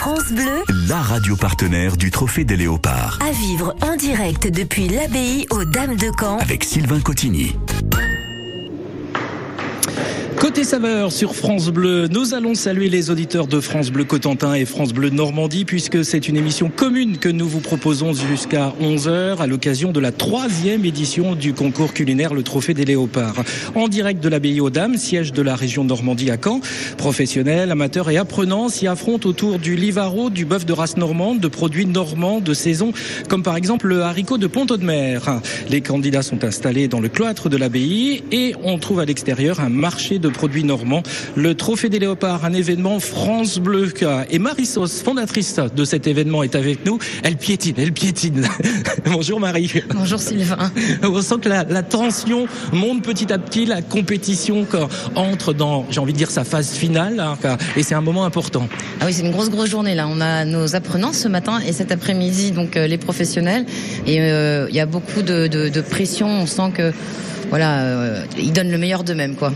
France Bleu, la radio partenaire du Trophée des Léopards. à vivre en direct depuis l'abbaye aux Dames de Caen. Avec Sylvain Cotigny. Côté saveur sur France Bleu, nous allons saluer les auditeurs de France Bleu Cotentin et France Bleu Normandie puisque c'est une émission commune que nous vous proposons jusqu'à 11h à l'occasion de la troisième édition du concours culinaire Le Trophée des Léopards. En direct de l'abbaye aux Dames, siège de la région Normandie à Caen, professionnels, amateurs et apprenants s'y affrontent autour du livaro, du bœuf de race normande, de produits normands de saison comme par exemple le haricot de Pont-de-Mer. Les candidats sont installés dans le cloître de l'abbaye et on trouve à l'extérieur un marché de produits normands. Le Trophée des Léopards, un événement France Bleu. Et Marie-Sauce, fondatrice de cet événement, est avec nous. Elle piétine, elle piétine. Bonjour Marie. Bonjour Sylvain. On sent que la, la tension monte petit à petit, la compétition entre dans, j'ai envie de dire, sa phase finale. hein, et c'est un moment important. Ah oui, c'est une grosse grosse journée là. On a nos apprenants ce matin et cet après-midi donc euh, les professionnels. Et euh, il y a beaucoup de, de, de pression. On sent que voilà, euh, ils donnent le meilleur d'eux-mêmes quoi.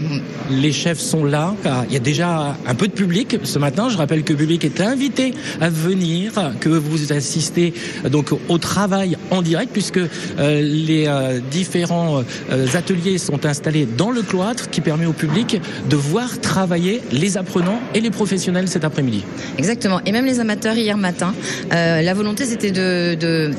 Les chefs sont là. car Il y a déjà un peu de public ce matin. Je rappelle que le public est invité à venir, que vous assistez donc au travail en direct puisque euh, les euh, différents euh, ateliers sont installés dans le cloître qui permet au public de voir travailler les apprenants et les professionnels cet après-midi. Exactement. Et même les amateurs hier matin, la volonté c'était de,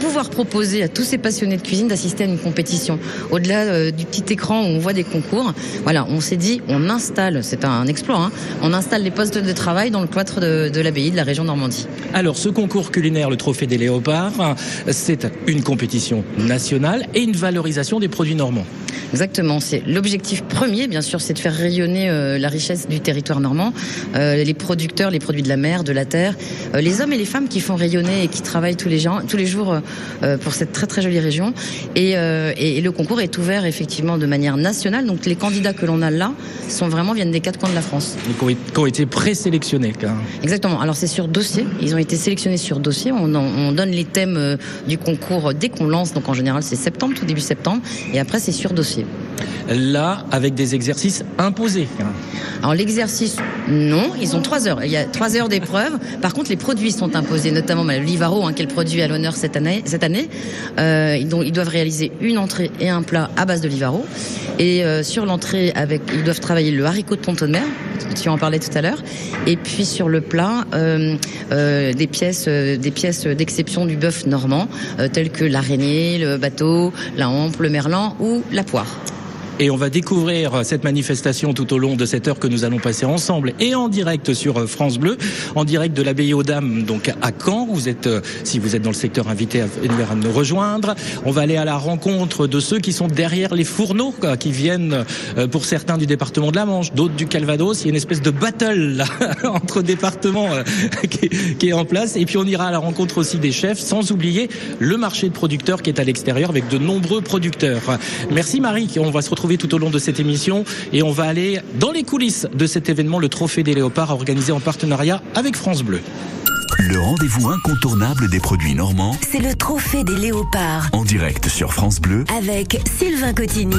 pouvoir proposer à tous ces passionnés de cuisine d'assister à une compétition. Au-delà du petit écran où on voit des concours, voilà, on s'est dit on installe, c'est un exploit, hein, on installe les postes de travail dans le cloître de, de l'abbaye de la région Normandie. Alors, ce concours culinaire, le Trophée des Léopards, c'est une compétition nationale et une valorisation des produits normands. Exactement, c'est l'objectif premier, bien sûr, c'est de faire rayonner euh, la richesse du territoire normand, euh, les producteurs, les produits de la mer, de la terre, euh, les hommes et les femmes qui font rayonner et qui travaillent tous les, gens, tous les jours euh, pour cette très très jolie région. Et, euh, et, et le concours est ouvert effectivement de manière nationale, donc les candidats que l'on a là sont vraiment viennent des quatre coins de la France. qui ont- été présélectionnés. Exactement. Alors c'est sur dossier. Ils ont été sélectionnés sur dossier. On, en- on donne les thèmes euh, du concours dès qu'on lance. Donc en général c'est septembre, tout début septembre. Et après c'est sur dossier. Là, avec des exercices imposés. Alors l'exercice, non. Ils ont trois heures. Il y a trois heures d'épreuve. Par contre les produits sont imposés, notamment bah, Livaro, hein, qui est le produit à l'honneur cette année. Cette année, euh, ils, doivent réaliser une entrée et un plat à base de Livaro. Et euh, sur l'entrée, avec, ils doivent travailler le haricot de Pont-de-Mer. Tu en parlais tout à l'heure. Et puis sur le plat, euh, des pièces, des pièces d'exception du bœuf normand, telles que l'araignée, le bateau, la hampe, le merlan ou la poire. Et on va découvrir cette manifestation tout au long de cette heure que nous allons passer ensemble et en direct sur France Bleu, en direct de l'abbaye aux Dames, donc à Caen. Vous êtes, euh, si vous êtes dans le secteur invité à venir à nous rejoindre. On va aller à la rencontre de ceux qui sont derrière les fourneaux, qui viennent euh, pour certains du département de la Manche, d'autres du Calvados. Il y a une espèce de battle entre départements euh, qui, qui est en place. Et puis on ira à la rencontre aussi des chefs, sans oublier le marché de producteurs qui est à l'extérieur avec de nombreux producteurs. Merci Marie. On va se retrouver tout au long de cette émission et on va aller dans les coulisses de cet événement, le Trophée des Léopards, organisé en partenariat avec France Bleu. Le rendez-vous incontournable des produits normands C'est le Trophée des Léopards en direct sur France Bleu avec Sylvain Cotigny.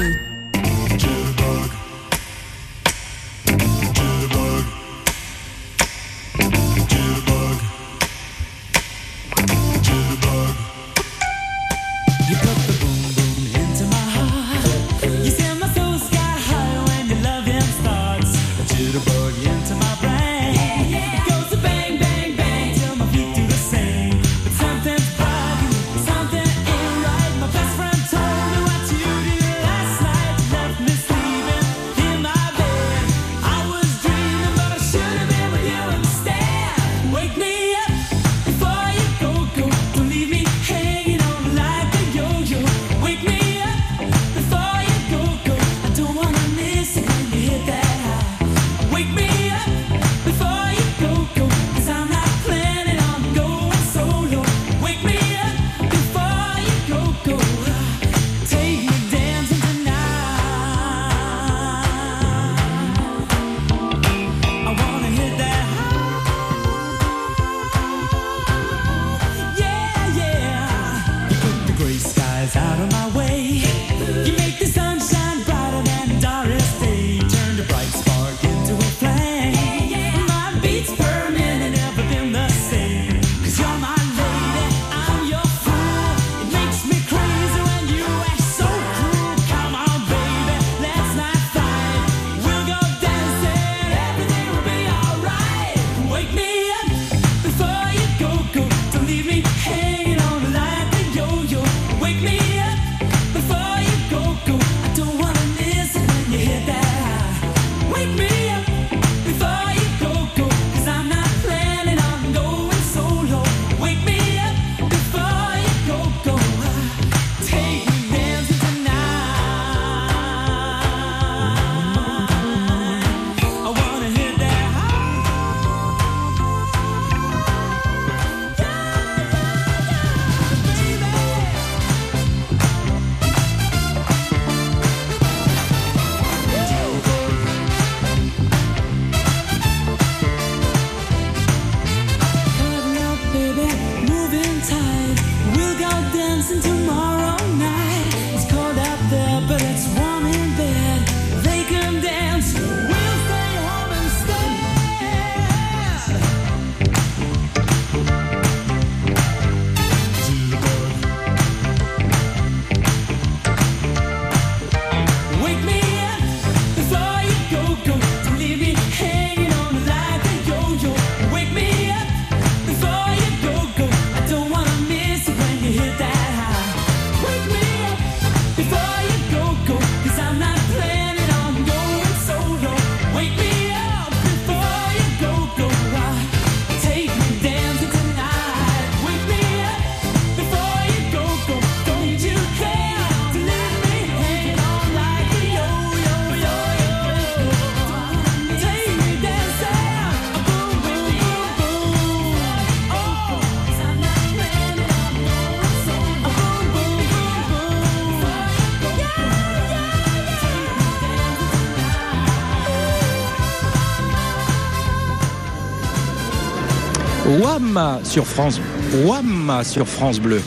Sur France. Wam sur France Bleu.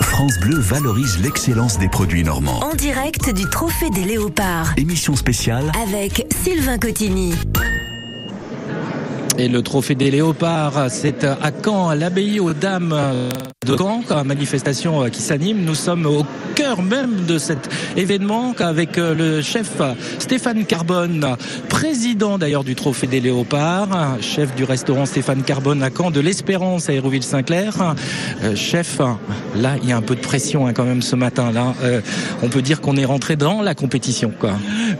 France Bleu valorise l'excellence des produits normands. En direct du Trophée des Léopards Émission spéciale avec Sylvain Cotigny. Et le trophée des léopards, c'est à Caen, à l'abbaye aux Dames de Caen, manifestation qui s'anime. Nous sommes au cœur même de cet événement avec le chef Stéphane Carbone, président d'ailleurs du trophée des léopards, chef du restaurant Stéphane Carbone à Caen, de l'Espérance à Hérouville-Saint-Clair. Euh, chef, là, il y a un peu de pression hein, quand même ce matin. Là, Euh, on peut dire qu'on est rentré dans la compétition, quoi.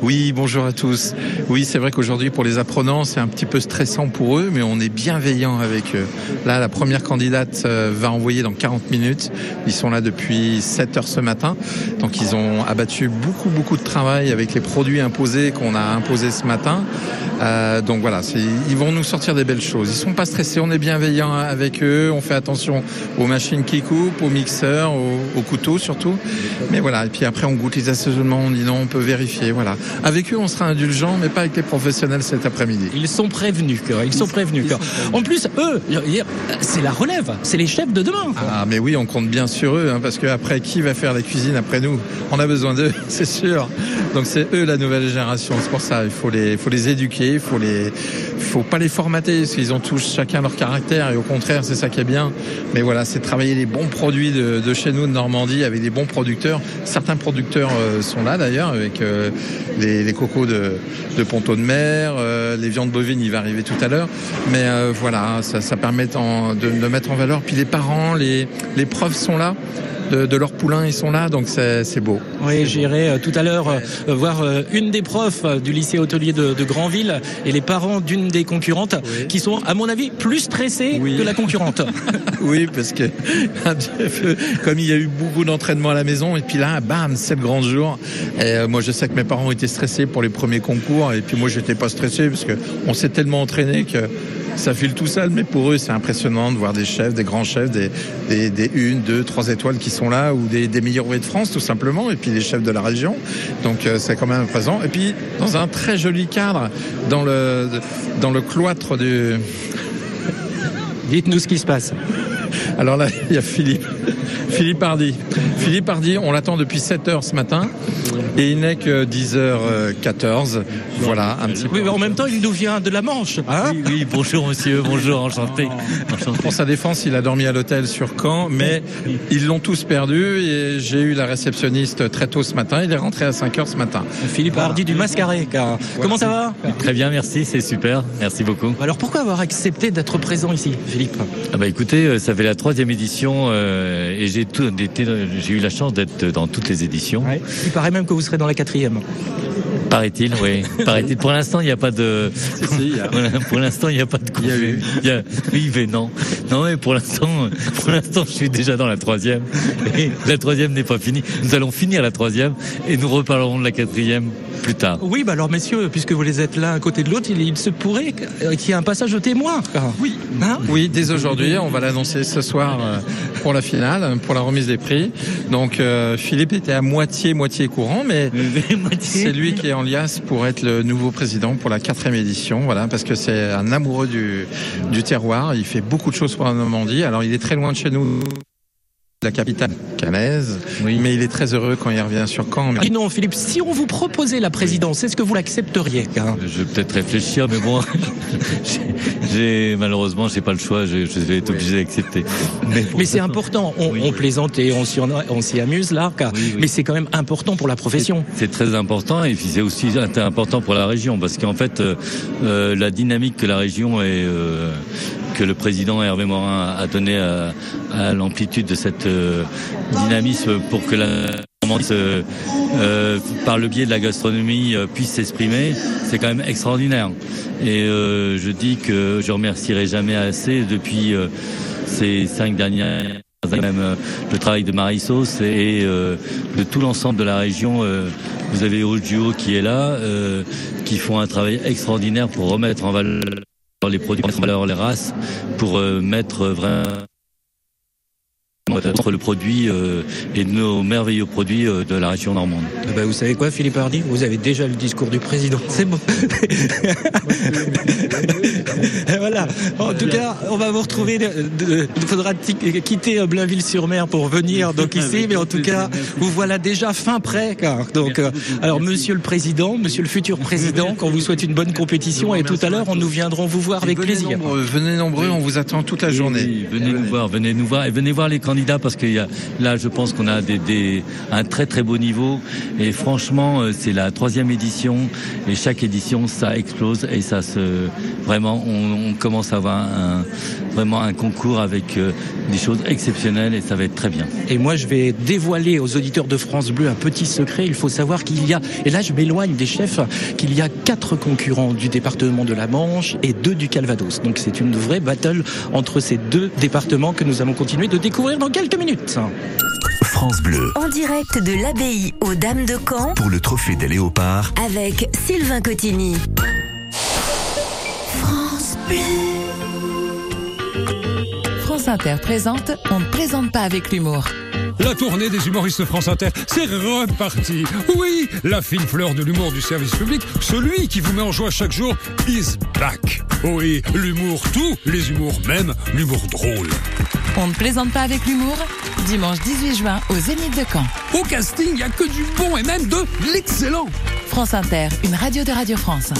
Oui, bonjour à tous. Oui, c'est vrai qu'aujourd'hui, pour les apprenants, c'est un petit peu stressant pour eux, mais on est bienveillant avec eux. Là, la première candidate euh, va envoyer dans 40 minutes. Ils sont là depuis 7 heures ce matin. Donc, ils ont abattu beaucoup, beaucoup de travail avec les produits imposés qu'on a imposés ce matin. Euh, donc voilà, ils vont nous sortir des belles choses. Ils sont pas stressés, on est bienveillant avec eux, on fait attention aux machines qui coupent, aux mixeurs, aux, aux couteaux surtout. Mais voilà, et puis après on goûte les assaisonnements, on dit non, on peut vérifier. Voilà. Avec eux, on sera indulgent, mais pas avec les professionnels cet après-midi. Ils sont prévenus, quoi. Ils sont prévenus, quoi. En plus, eux, c'est la relève. C'est les chefs de demain. Ah mais oui, on compte bien sur eux, hein, parce que après qui va faire la cuisine après nous? On a besoin d'eux, c'est sûr. Donc c'est eux la nouvelle génération. C'est pour ça, il faut les, faut les éduquer, il faut les, faut pas les formater, parce qu'ils ont tous chacun leur caractère, et au contraire, c'est ça qui est bien. Mais voilà, c'est travailler les bons produits de, de chez nous, de Normandie, avec des bons producteurs. Certains producteurs euh, sont là d'ailleurs, avec euh, les, les cocos de, de Ponto de Mer, euh, les viandes bovines, il va arriver tout à l'heure. Mais euh, voilà, ça, ça permet de, de mettre en valeur. Puis les parents, les, les profs sont là. De, de leurs poulains, ils sont là, donc c'est beau. Oui, j'irai euh, tout à l'heure euh, voir euh, une des profs du lycée hôtelier de, de Granville et les parents d'une des concurrentes Oui. qui sont, à mon avis, plus stressés Oui. que la concurrente. Oui, parce que comme il y a eu beaucoup d'entraînement à la maison, et puis là, bam, c'est le grand jour. Et moi, je sais que mes parents étaient stressés pour les premiers concours, et puis moi, j'étais pas stressé parce que on s'est tellement entraîné que ça file tout seul. Mais pour eux, c'est impressionnant de voir des chefs, des grands chefs, des, des, des une, deux, trois étoiles qui sont là, ou des, des meilleurs de France, tout simplement, et puis des chefs de la région. Donc, euh, c'est quand même présent. Et puis, dans un très joli cadre, dans le, dans le cloître du, Dites-nous ce qui se passe. Alors là, il y a Philippe. Philippe Hardy. Philippe Hardy, on l'attend depuis 7 heures ce matin. Et il n'est que 10h14. Voilà, un petit peu. Oui, mais en même temps, il nous vient de la Manche. Hein Oui, oui, bonjour monsieur, bonjour, enchanté. enchanté. Pour sa défense, il a dormi à l'hôtel sur Caen, mais ils l'ont tous perdu. Et j'ai eu la réceptionniste très tôt ce matin. Il est rentré à 5 heures ce matin. Philippe Hardy du Mascaré. car- Comment ça va Très bien, merci, c'est super, merci beaucoup. Alors pourquoi avoir accepté d'être présent ici, Philippe? Ah bah écoutez, euh, ça fait la troisième édition euh, et j'ai eu la chance d'être dans toutes les éditions. Il paraît même que vous serez dans la quatrième. Paraît-il, oui. Paraît-il. Pour l'instant, il n'y a pas de. si, il y a- Voilà, Pour l'instant, il n'y a pas de. Il y a eu. il y a- Oui, mais non. Non, mais pour l'instant, pour l'instant, je suis déjà dans la troisième. Et la troisième n'est pas finie. Nous allons finir la troisième et nous reparlerons de la quatrième plus tard. Oui, bah alors messieurs, puisque vous les êtes l'un à côté de l'autre, il, il se pourrait qu'il y ait un passage au témoin. Oui. Hein Oui, dès aujourd'hui, on va l'annoncer ce soir euh, pour la finale, pour la remise des prix. Donc euh, Philippe était à moitié, moitié courant, mais c'est lui qui est en liasse pour être le nouveau président pour la quatrième édition. Voilà, parce que c'est un amoureux du, du terroir. Il fait beaucoup de choses pour la Normandie. Alors il est très loin de chez nous, la capitale canaise, Oui. mais il est très heureux quand il revient sur Caen. Et non, Philippe, si on vous proposait la présidence, est-ce que vous l'accepteriez hein Je vais peut-être réfléchir, mais bon, j'ai- malheureusement, j'ai pas le choix. Je, je vais être obligé d'accepter. Mais, Mais c'est important. On, Oui, on oui. plaisante et on s'y en- on s'y amuse là, car- Oui, oui. mais c'est quand même important pour la profession. C'est très important et puis c'est aussi important pour la région parce qu'en fait euh, euh, la dynamique que la région et euh, que le président Hervé Morin a donné à, à l'amplitude de cette euh, dynamisme pour que la euh, euh, par le biais de la gastronomie euh, puisse s'exprimer, c'est quand même extraordinaire. Et euh, je dis que je remercierai jamais assez depuis euh, ces cinq dernières même euh, le travail de Marissos et euh, de tout l'ensemble de la région. euh, vous avez Ojuo qui est là, euh, qui font un travail extraordinaire pour remettre en valeur les produits, valeur les races, pour euh, mettre vraiment entre le produit euh, et nos merveilleux produits euh, de la région normande. Ah bah, vous savez quoi, Philippe Hardy? Vous avez déjà le discours du président. C'est bon. voilà. En tout cas, on va vous retrouver. Il faudra quitter euh, Blainville-sur-Mer pour venir donc ici, mais en tout cas, vous voilà déjà fin prêt. car- Donc, euh, alors, Monsieur le Président, Monsieur le futur Président, qu'on vous souhaite une bonne compétition et tout à l'heure, on nous viendrons vous voir avec plaisir. Venez nombreux, on vous attend toute la journée. Venez nous voir, venez nous voir et venez voir les candidats parce qu'il y a là, je pense qu'on a des, des- un très très beau niveau et franchement, euh, c'est la troisième édition et chaque édition ça explose et ça se vraiment on, on commence à avoir un, vraiment un concours avec euh, des choses exceptionnelles et ça va être très bien. Et moi, je vais dévoiler aux auditeurs de France Bleu un petit secret. Il faut savoir qu'il y a, et là, je m'éloigne des chefs, qu'il y a quatre concurrents du département de la Manche et deux du Calvados. Donc, c'est une vraie battle entre ces deux départements que nous allons continuer de découvrir dans quelques minutes. France Bleu, En direct de l'abbaye aux Dames de Caen pour le trophée des léopards, avec Sylvain Cotigny. France Bleu. France Inter présente On ne plaisante pas avec l'humour. La tournée des humoristes France Inter, c'est reparti. Oui, la fine fleur de l'humour du service public, celui qui vous met en joie chaque jour, is back. Oui, l'humour tout, les humours même, l'humour drôle. On ne plaisante pas avec l'humour Dimanche 18 juin au Zénith de Caen. Au casting, il n'y a que du bon et même de l'excellent. France Inter, une radio de Radio France.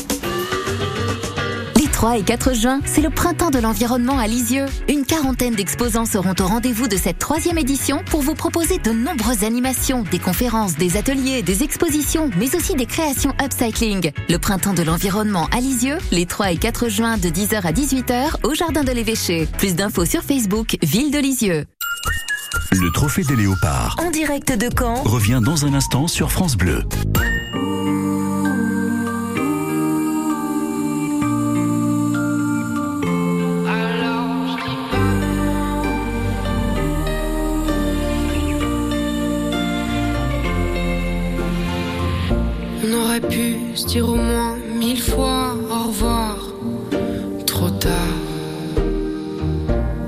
Les 3 et 4 juin, c'est le printemps de l'environnement à Lisieux. Une quarantaine d'exposants seront au rendez-vous de cette troisième édition pour vous proposer de nombreuses animations, des conférences, des ateliers, des expositions, mais aussi des créations upcycling. Le printemps de l'environnement à Lisieux, les 3 et 4 juin de 10h à 18h au Jardin de l'Évêché. Plus d'infos sur Facebook, Ville de Lisieux. le trophée des léopards, En direct de Caen, revient dans un instant sur France Bleu. Dire au moins mille fois au revoir. Trop tard.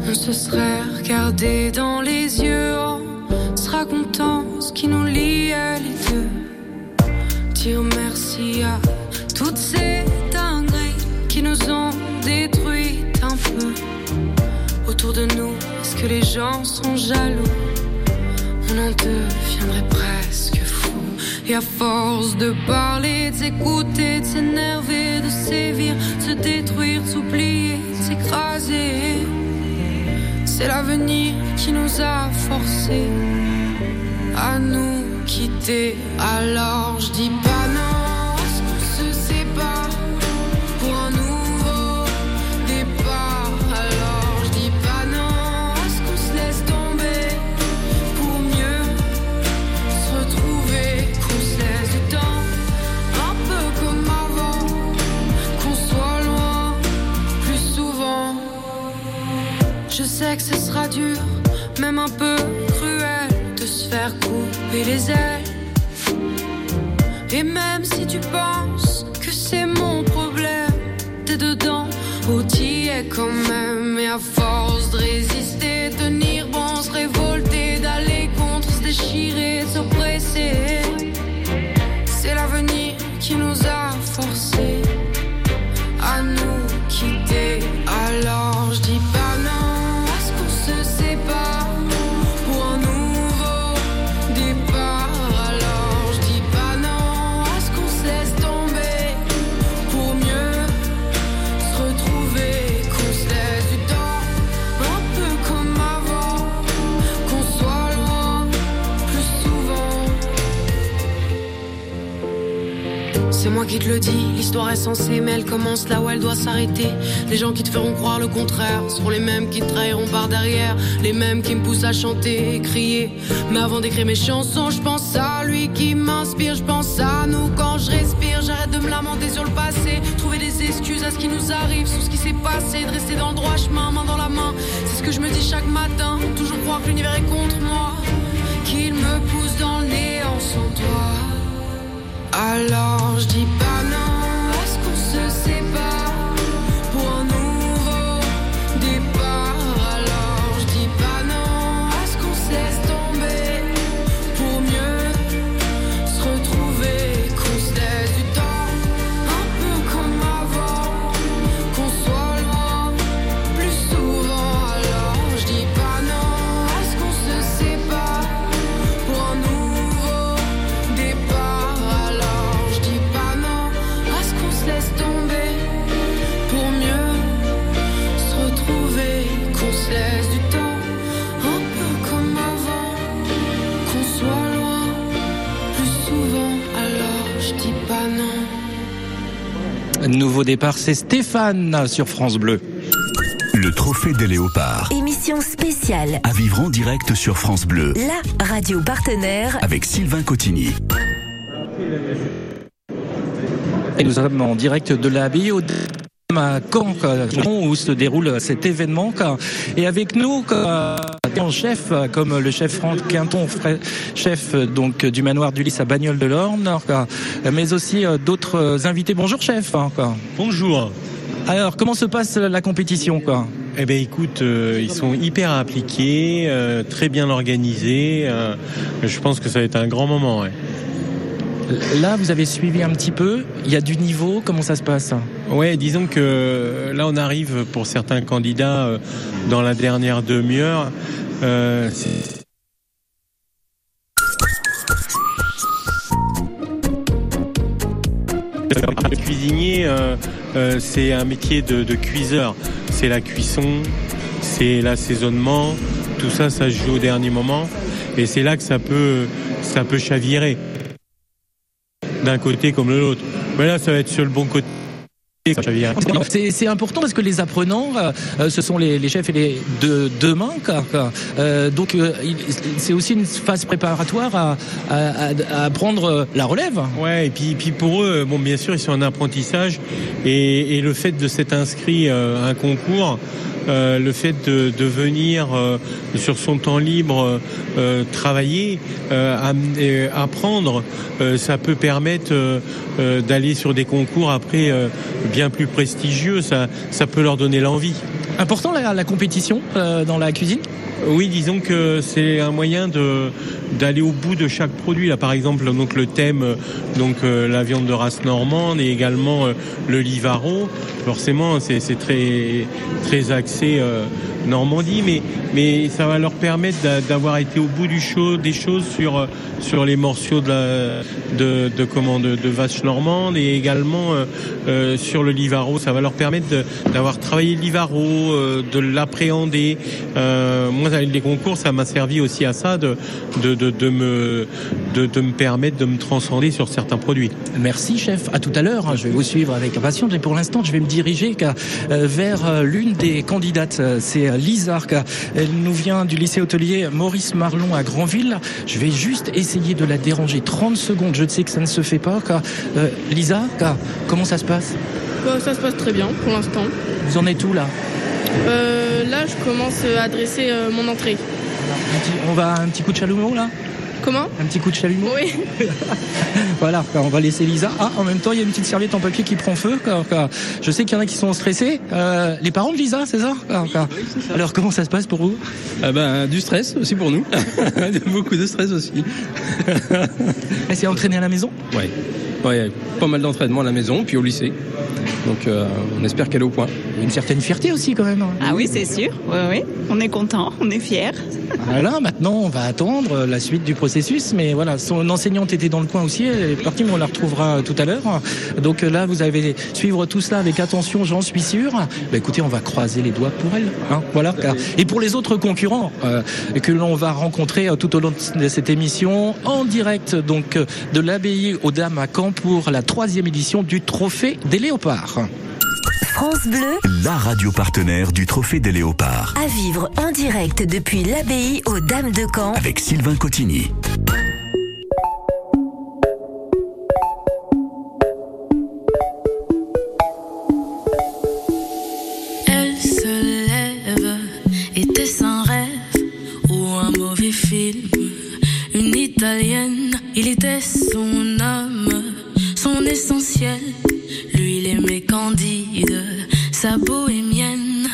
On se serait regardé dans les yeux. On se racontant ce qui nous liait les deux. Dire merci à toutes ces dingueries qui nous ont détruites un peu. Autour de nous, est-ce que les gens sont jaloux? On en deviendrait fou. Et à force de parler, de s'écouter, de s'énerver, de sévir, de se détruire, de s'oublier, de s'écraser. C'est l'avenir qui nous a forcés à nous quitter. Alors je dis pas même un peu cruel, de se faire couper les ailes. Et même si tu penses que c'est mon problème, t'es dedans, ou t'y es quand même. Et à force de résister, tenir bon, se révolter, d'aller contre, se déchirer, s'oppresser. Te le dis, l'histoire est censée, mais elle commence là où elle doit s'arrêter. Les gens qui te feront croire le contraire seront les mêmes qui te trahiront par derrière, les mêmes qui me poussent à chanter et crier. Mais avant d'écrire mes chansons, je pense à lui qui m'inspire, je pense à nous quand je respire. J'arrête de me lamenter sur le passé, trouver des excuses à ce qui nous arrive, sur ce qui s'est passé, de rester dans le droit chemin, main dans la main. C'est ce que je me dis chaque matin, toujours croire que l'univers est contre moi, qu'il me pousse dans le néant sans toi. Alors je dis pas non, est-ce qu'on se sépare? Nouveau départ, c'est Stéphane sur France Bleu. Le trophée des léopards. Émission spéciale. À vivre en direct sur France Bleu. La radio partenaire. Avec Sylvain Cotigny. Et nous sommes en direct de l'abbaye au à Caen, où se déroule cet événement. Et avec nous, en chef, comme le chef Franck Quinton, chef donc du manoir du Lys à Bagnoles de l'Orne, mais aussi d'autres invités. Bonjour chef. Bonjour. Alors, comment se passe la compétition quoi? Eh ben, écoute, euh, ils sont hyper impliqués, euh, très bien organisés. Euh, je pense que ça va être un grand moment. Ouais. Là, vous avez suivi un petit peu. Il y a du niveau. Comment ça se passe Ouais, disons que là, on arrive pour certains candidats euh, dans la dernière demi-heure. Euh, Le cuisinier, euh, euh, c'est un métier de, cuiseur. C'est la cuisson, c'est l'assaisonnement. Tout ça, ça se joue au dernier moment. Et c'est là que ça peut chavirer d'un côté comme de l'autre. Mais là, ça va être sur le bon côté. C'est important parce que les apprenants, euh, ce sont les, les, chefs et les de demain. Euh, donc euh, c'est aussi une phase préparatoire à, à, à, prendre la relève. Ouais, et puis, puis pour eux, bon, bien sûr, ils sont en apprentissage et, et le fait de s'être inscrit à un concours. Euh, le fait de, de venir euh, sur son temps libre euh, travailler, apprendre, ça peut permettre d'aller sur des concours après bien plus prestigieux. Ça, ça peut leur donner l'envie. Important la, la compétition dans la cuisine? Oui, disons que c'est un moyen d'aller au bout de chaque produit. Là, par exemple, donc le thème, donc euh, la viande de race normande et également euh, le livaro. Forcément, c'est très très axé euh, Normandie, mais mais ça va leur permettre d'avoir été au bout du show, des choses sur sur les morceaux de la, de, de comment de, de vache normande et également sur le livaro. Ça va leur permettre d'avoir travaillé le livaro, de l'appréhender. moi, les concours, ça m'a servi aussi à ça, de, de, de, de me, de, de, me permettre de me transcender sur certains produits. Merci, chef. À tout à l'heure. Je vais vous suivre avec impatience. Mais pour l'instant, je vais me diriger vers l'une des candidates. C'est Lisa. Elle nous vient du lycée hôtelier Maurice Marlon à Granville. Je vais juste essayer de la déranger 30 secondes. Je sais que ça ne se fait pas. Euh, Lisa, comment ça se passe? Bah, Ça se passe très bien pour l'instant. Vous en êtes où là? Euh, là, je commence à dresser euh, mon entrée. On va un petit coup de chalumeau là? Comment Un petit coup de chalumeau Oui. voilà, on va laisser Lisa. Ah, en même temps, il y a une petite serviette en papier qui prend feu. Je sais qu'il y en a qui sont stressés. Euh, les parents de Lisa, c'est ça, oui, ça Alors, comment ça se passe pour vous ah ben, Du stress aussi pour nous. Beaucoup de stress aussi. Elle s'est entraînée à la maison Oui. Ouais, pas mal d'entraînement à la maison, puis au lycée. Donc euh, on espère qu'elle est au point. Une certaine fierté aussi quand même. Ah oui, c'est sûr. Oui, oui. On est content, on est fiers. Voilà, maintenant on va attendre la suite du processus. Mais voilà, son enseignante était dans le coin aussi. Elle est partie, mais on la retrouvera tout à l'heure. Donc là, vous avez suivre tout cela avec attention, j'en suis sûr. Bah, écoutez, on va croiser les doigts pour elle. Hein, voilà. Et pour les autres concurrents euh, que l'on va rencontrer tout au long de cette émission, en direct donc de l'abbaye aux Dames à Caen pour la troisième édition du Trophée des Léopards. France Bleu, la radio partenaire du Trophée des Léopards. À vivre en direct depuis l'abbaye aux Dames de Caen. Avec Sylvain Cotigny. Elle se lève, était-ce un rêve ou un mauvais film Une italienne, il était son âme, son essentiel. Sa bohémienne.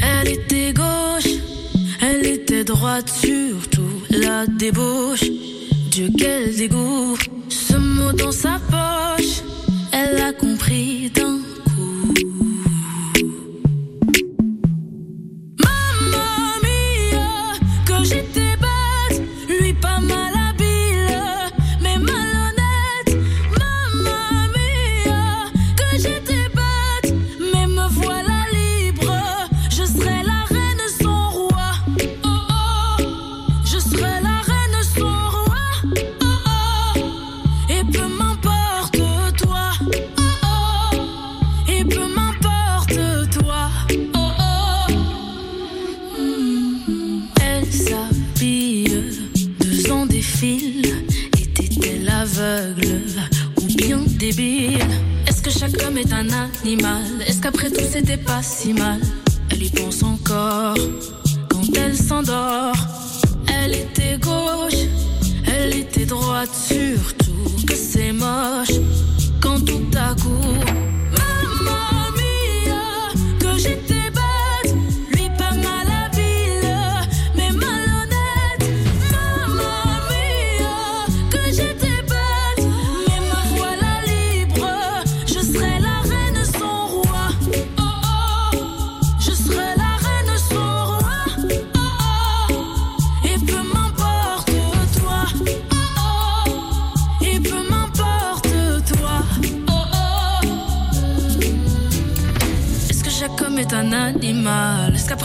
Elle était gauche, elle était droite, surtout la débauche. Dieu, quel dégoût,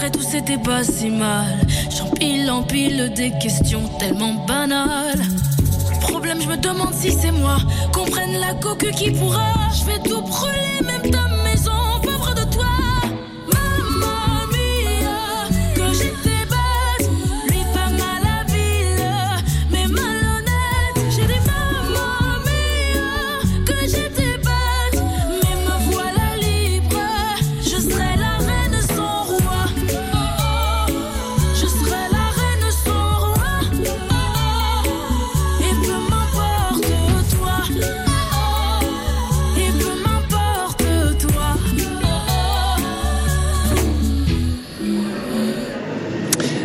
tout c'était pas si mal J'empile, empile des questions tellement banales. Problème, je me demande si c'est moi. Comprenne la coque qui pourra. Je vais tout brûler,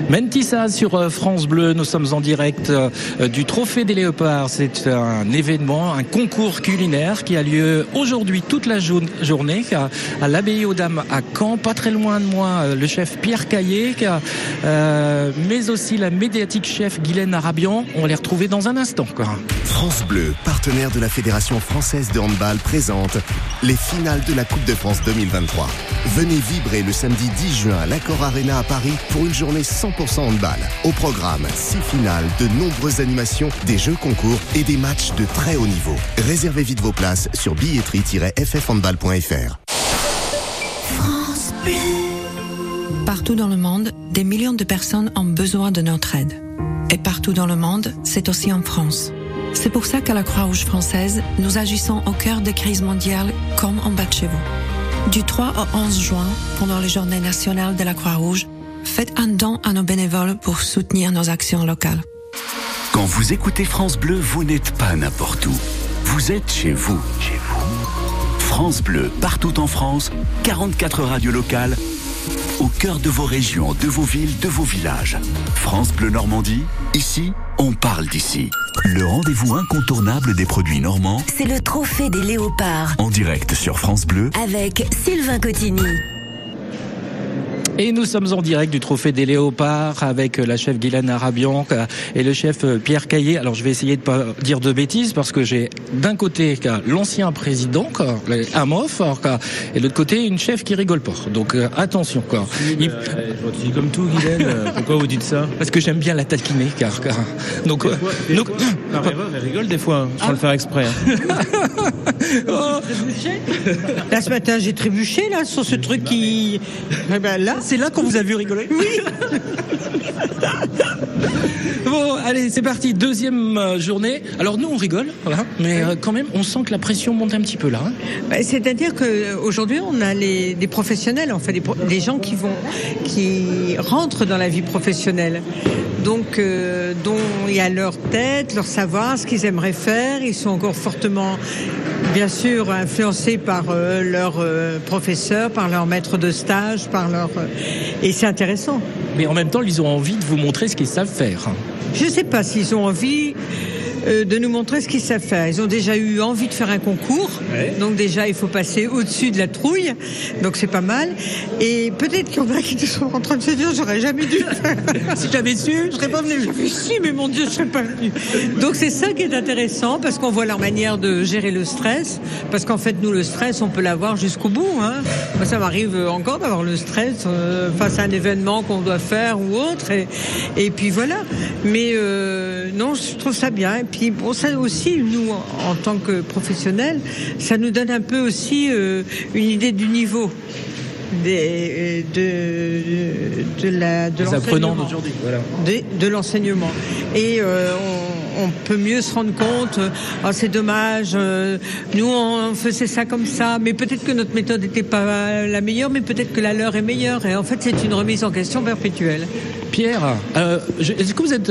Mentissa sur euh, France Bleu, nous sommes en direct euh, du Trophée des Léopards. C'est un événement, un concours culinaire qui a lieu aujourd'hui toute la jour- journée à, l'abbaye aux Dames à Caen, pas très loin de moi, euh, le chef Pierre Caillé, mais aussi la médiatique chef Guylaine Arabian. On les retrouver dans un instant. France Bleu, partenaire de la Fédération française de handball, présente les finales de la Coupe de France 2023. Venez vibrer le samedi 10 juin à l'Accor Arena à Paris pour une journée 100% handball. Au programme, six finales, de nombreuses animations, des jeux concours et des matchs de très haut niveau. Réservez vite vos places sur billetterie-ffhandball.fr. Partout dans le monde, des millions de personnes ont besoin de notre aide. Et partout dans le monde, c'est aussi en France. C'est pour ça qu'à la Croix-Rouge française, nous agissons au cœur des crises mondiales comme en bas de chez vous. Du 3 au 11 juin, pendant les journées nationales de la Croix-Rouge, faites un don à nos bénévoles pour soutenir nos actions locales. Quand vous écoutez France Bleu, vous n'êtes pas n'importe où. Vous êtes chez vous. Chez vous. France Bleu, partout en France, 44 radios locales, au cœur de vos régions, de vos villes, de vos villages. France Bleu Normandie, ici, on parle d'ici. Le rendez-vous incontournable des produits normands, C'est le trophée des léopards en direct sur France Bleu, avec Sylvain Cotigny. Et nous sommes en direct du Trophée des Léopards avec la chef Guylaine Arabian euh, et le chef euh, Pierre Caillé. Alors je vais essayer de pas dire de bêtises parce que j'ai d'un côté euh, l'ancien président, quoi, le Amof, quoi, et de l'autre côté une chef qui rigole pas. Donc euh, attention quoi. Il- dis comme tout, Guylaine. euh, Pourquoi vous dites ça Parce que j'aime bien la taquiner, car, car donc, euh, donc Par erreur, elle rigole des fois, sans le faire exprès. hein. Là, ce matin, j'ai trébuché là sur ce truc qui. Eh ben, là. C'est là qu'on vous a vu rigoler Oui. Bon, allez, c'est parti. Deuxième euh, journée. Alors nous, on rigole, voilà, mais euh, quand même, on sent que la pression monte un petit peu là. hein. Bah, C'est-à-dire qu'aujourd'hui, on a les, des professionnels, en fait, des, des gens qui vont, qui rentrent dans la vie professionnelle. Donc, euh, dont il y a leur tête, leur savoir, ce qu'ils aimeraient faire. Ils sont encore fortement, bien sûr, influencés par euh, leurs euh, professeurs, par leurs maîtres de stage, par leur. euh, et c'est intéressant. Mais en même temps, ils ont envie de vous montrer ce qu'ils savent faire. Je ne sais pas s'ils ont envie euh, de nous montrer ce qu'ils savent faire. Ils ont déjà eu envie de faire un concours, donc déjà il faut passer au-dessus de la trouille, donc c'est pas mal. Et peut-être qu'il y en a qui sont en train de se dire j'aurais jamais dû le faire. si j'avais su, je serais pas venu. Si, mais mon Dieu, je serais pas venu. Donc c'est ça qui est intéressant parce qu'on voit leur manière de gérer le stress. Parce qu'en fait, nous, le stress, on peut l'avoir jusqu'au bout. Hein. Moi, ça m'arrive encore d'avoir le stress euh, face à un événement qu'on doit faire ou autre. Et, et puis voilà. Mais euh, non, je trouve ça bien. Et puis bon, ça aussi, nous, en, tant que professionnels, ça nous donne un peu aussi euh, une idée du niveau. des, de, de, la, de l'enseignement. d'aujourd'hui. Voilà. de, de l'enseignement. Et euh, on, on peut mieux se rendre compte, euh, Ah, c'est dommage, euh, nous on faisait ça comme ça, mais peut-être que notre méthode n'était pas la meilleure, mais peut-être que la leur est meilleure. Et en fait, c'est une remise en question perpétuelle. Pierre, euh, est-ce que vous êtes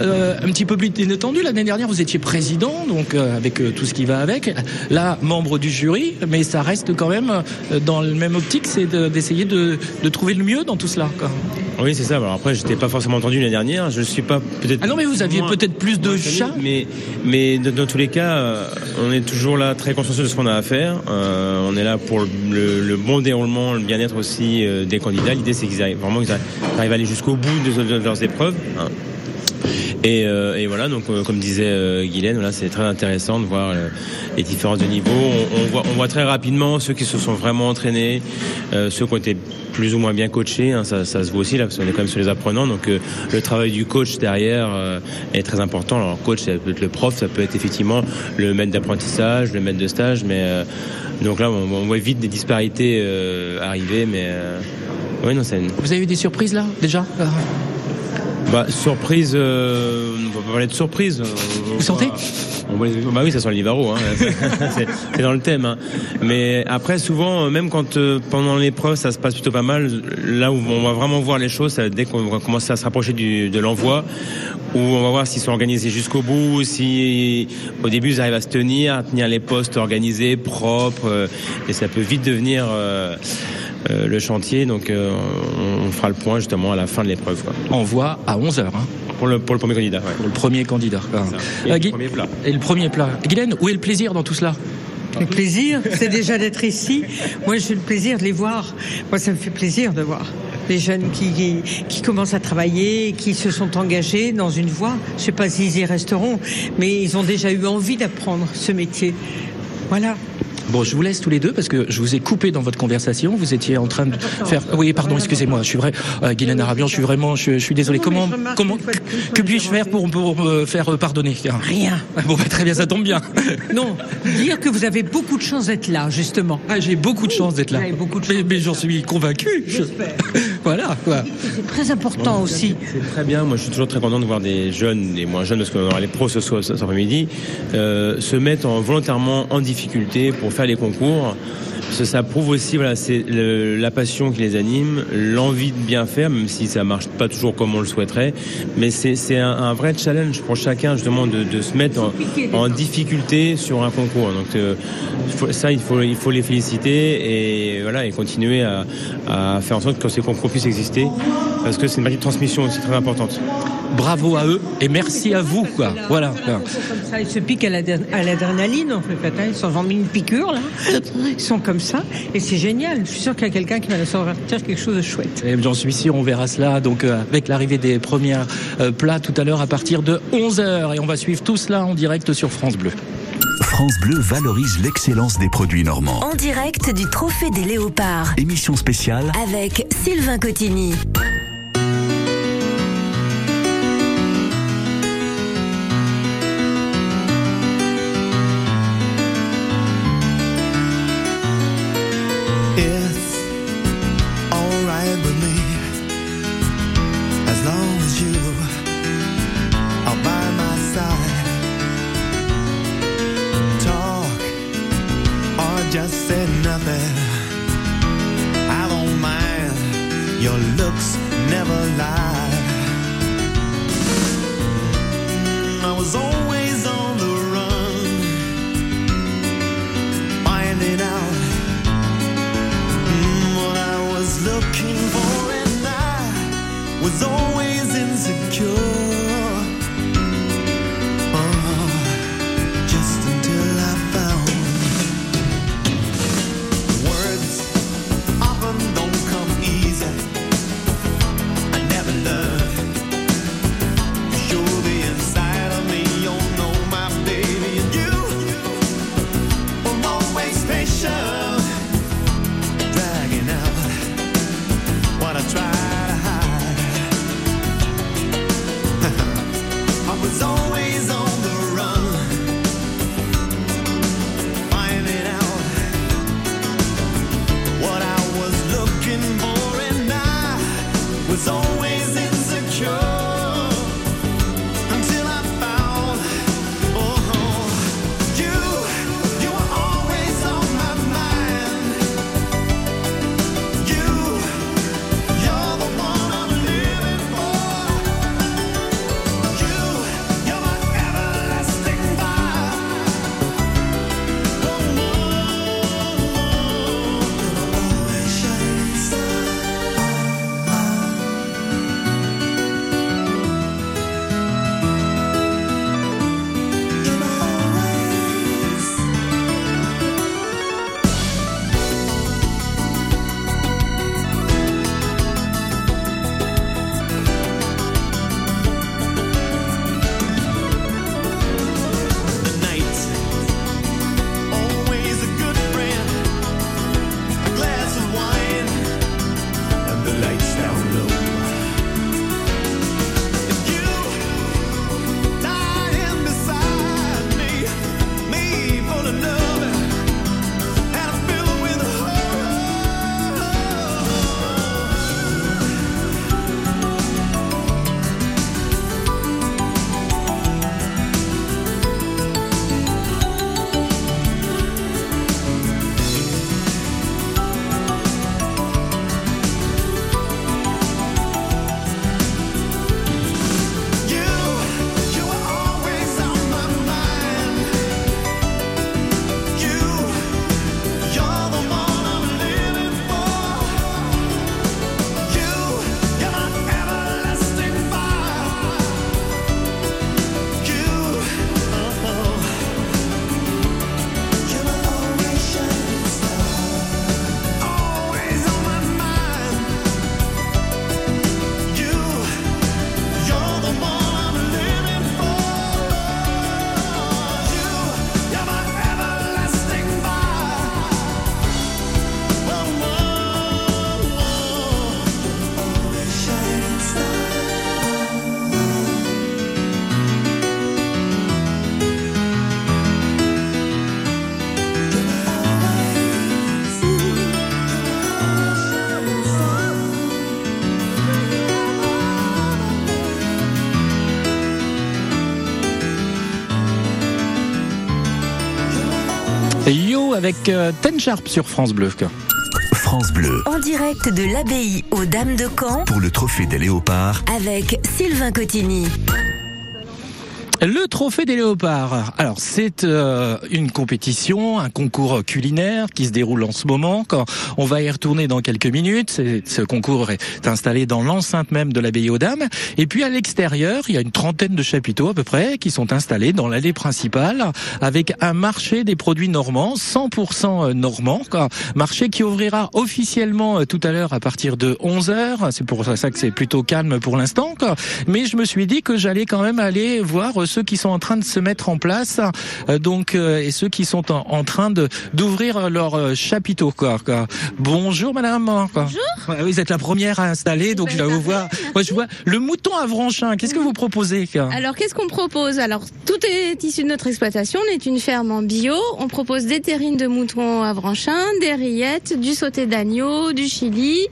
un petit peu plus détendu? L'année dernière, vous étiez président, donc avec tout ce qui va avec. Là, membre du jury, mais ça reste quand même dans le même optique, c'est de- d'essayer de, trouver le mieux dans tout cela. Oui, c'est ça. Alors après, j'étais pas forcément entendu l'année dernière. Je suis pas peut-être. Ah non, mais vous aviez peut-être plus de chats. Mais, mais dans, tous les cas, euh, on est toujours là très consciencieux de ce qu'on a à faire. Euh, on est là pour le, le bon déroulement, le bien-être aussi euh, des candidats. L'idée, c'est qu'ils arrivent vraiment qu'ils arrivent, arrivent à aller jusqu'au bout de, de- de leurs épreuves. hein. Et, euh, et voilà, donc euh, comme disait euh, Guylaine, voilà, c'est très intéressant de voir les différences de niveau. On, on voit, on voit très rapidement ceux qui se sont vraiment entraînés, ceux qui ont été plus ou moins bien coachés. hein, ça, ça se voit aussi là, parce qu'on est quand même sur les apprenants. Donc euh, le travail du coach derrière euh, est très important. Alors coach, ça peut être le prof, ça peut être effectivement le maître d'apprentissage, le maître de stage, mais euh, donc là, on, on voit vite des disparités arriver, mais oui, non, c'est. Vous avez eu des surprises là, déjà? Bah, surprise, euh, on va pas parler de surprise. Vous sentez Bah oui, ça sent le Livaro, hein. c'est dans le thème. hein. Mais après, souvent, euh, même quand euh, pendant l'épreuve, ça se passe plutôt pas mal, là où on va vraiment voir les choses, dès qu'on va commencer à se rapprocher du, de l'envoi, où on va voir s'ils sont organisés jusqu'au bout, si au début ils arrivent à se tenir, à tenir les postes organisés, propres, euh, et ça peut vite devenir euh, euh, le chantier. Donc euh, on, on fera le point justement à la fin de l'épreuve. quoi. Envoi à 11h. Pour, le, pour le premier candidat. ouais. Pour le premier candidat. quoi. Et Euh, le Guy- premier plat. Et le premier plat. Guylaine, où est le plaisir dans tout cela? Le plaisir, c'est déjà d'être ici. Moi, j'ai le plaisir de les voir. Moi, ça me fait plaisir de voir les jeunes qui, qui, qui commencent à travailler, qui se sont engagés dans une voie. Je sais pas s'ils y resteront, mais ils ont déjà eu envie d'apprendre ce métier. Voilà. Bon, je vous laisse tous les deux parce que je vous ai coupé dans votre conversation. Vous étiez en train de faire. Oui, pardon, excusez-moi. Je suis vrai. Euh, Guylaine Arabian, je suis vraiment. Je, je suis désolé. Comment, comment, que puis-je faire pour, pour me faire euh, pardonner Rien. Bon, bah, très bien, ça tombe bien. Non, dire que vous avez beaucoup de chance d'être là, justement. Ah, j'ai beaucoup de chance d'être là. Beaucoup de Mais, mais j'en suis convaincu. Je- Voilà, quoi. C'est très important aussi. C'est très bien. Moi, je suis toujours très content de voir des jeunes, des moins jeunes, parce qu'on aura les pros ce soir, cet après-midi, euh, se mettre en- volontairement en difficulté pour faire les concours. Que ça prouve aussi, voilà, c'est le- la passion qui les anime, l'envie de bien faire, même si ça marche pas toujours comme on le souhaiterait. Mais c'est c'est un, un vrai challenge pour chacun, justement, de, de se mettre en, en difficulté sur un concours. Donc, euh, ça, il faut, il faut les féliciter et voilà, et continuer à, à faire en sorte que ces concours puissent exister, parce que c'est une partie de transmission aussi très importante. Bravo à eux et merci à vous, quoi. Voilà. Comme ça, ils se piquent à l'adr- à l'adrénaline, en fait. Attends, Ils sont ont mis une piqûre, là. Ils sont comme ça. Et c'est génial. Je suis sûr qu'il y a quelqu'un qui va nous sortir quelque chose de chouette. Et J'en suis sûr, on verra cela donc euh, avec l'arrivée des premiers euh, plats tout à l'heure à partir de 11h et on va suivre tout cela en direct sur France Bleu. France Bleu valorise l'excellence des produits normands. En direct du Trophée des Léopards Émission spéciale avec Sylvain Cotigny. Lie. I was always avec euh, Ten Sharp sur France Bleu. France Bleu. En direct de l'abbaye aux Dames de Caen Pour le trophée des léopards, avec Sylvain Cotigny. Le trophée des léopards. Alors c'est euh, une compétition, un concours culinaire qui se déroule en ce moment. Quand on va y retourner dans quelques minutes. Ce concours est installé dans l'enceinte même de l'abbaye aux Dames. Et puis à l'extérieur, il y a une trentaine de chapiteaux à peu près qui sont installés dans l'allée principale avec un marché des produits normands, 100% normand. quoi. Marché qui ouvrira officiellement euh, tout à l'heure à partir de 11h. C'est pour ça que c'est plutôt calme pour l'instant. Mais je me suis dit que j'allais quand même aller voir euh, ceux qui sont en train de se mettre en place, euh, donc euh, et ceux qui sont en, en train de d'ouvrir leur euh, chapiteau. Quoi, quoi. Bonjour Madame. Bonjour. Vous êtes la première à installer, donc je vais vous voir. Moi, je vois le mouton avranchin. Qu'est-ce que vous proposez quoi? Alors qu'est-ce qu'on propose? Alors tout est issu de notre exploitation. On est une ferme en bio. On propose des terrines de moutons avranchin, des rillettes, du sauté d'agneau, du chili.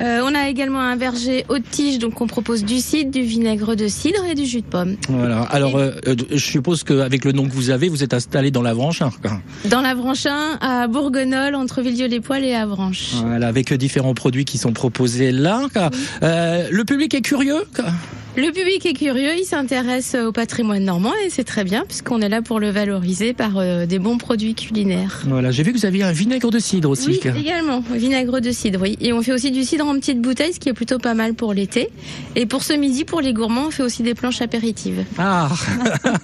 Euh, on a également un verger haute tige, donc on propose du cidre, du vinaigre de cidre et du jus de pomme. Voilà. Alors, euh, euh, je suppose qu'avec le nom que vous avez, vous êtes installé dans l'avranchin. quoi. Dans l'Avranchin, à Bourguenol, entre Villedieu-les-Poils et Avranches. Voilà, avec différents produits qui sont proposés là. Euh, le public est curieux. Le public est curieux, il s'intéresse au patrimoine normand et c'est très bien puisqu'on est là pour le valoriser par euh, des bons produits culinaires. Voilà, j'ai vu que vous aviez un vinaigre de cidre aussi. Oui, également, vinaigre de cidre, oui. Et on fait aussi du cidre en petite bouteille, ce qui est plutôt pas mal pour l'été. Et pour ce midi, pour les gourmands, on fait aussi des planches apéritives. Ah,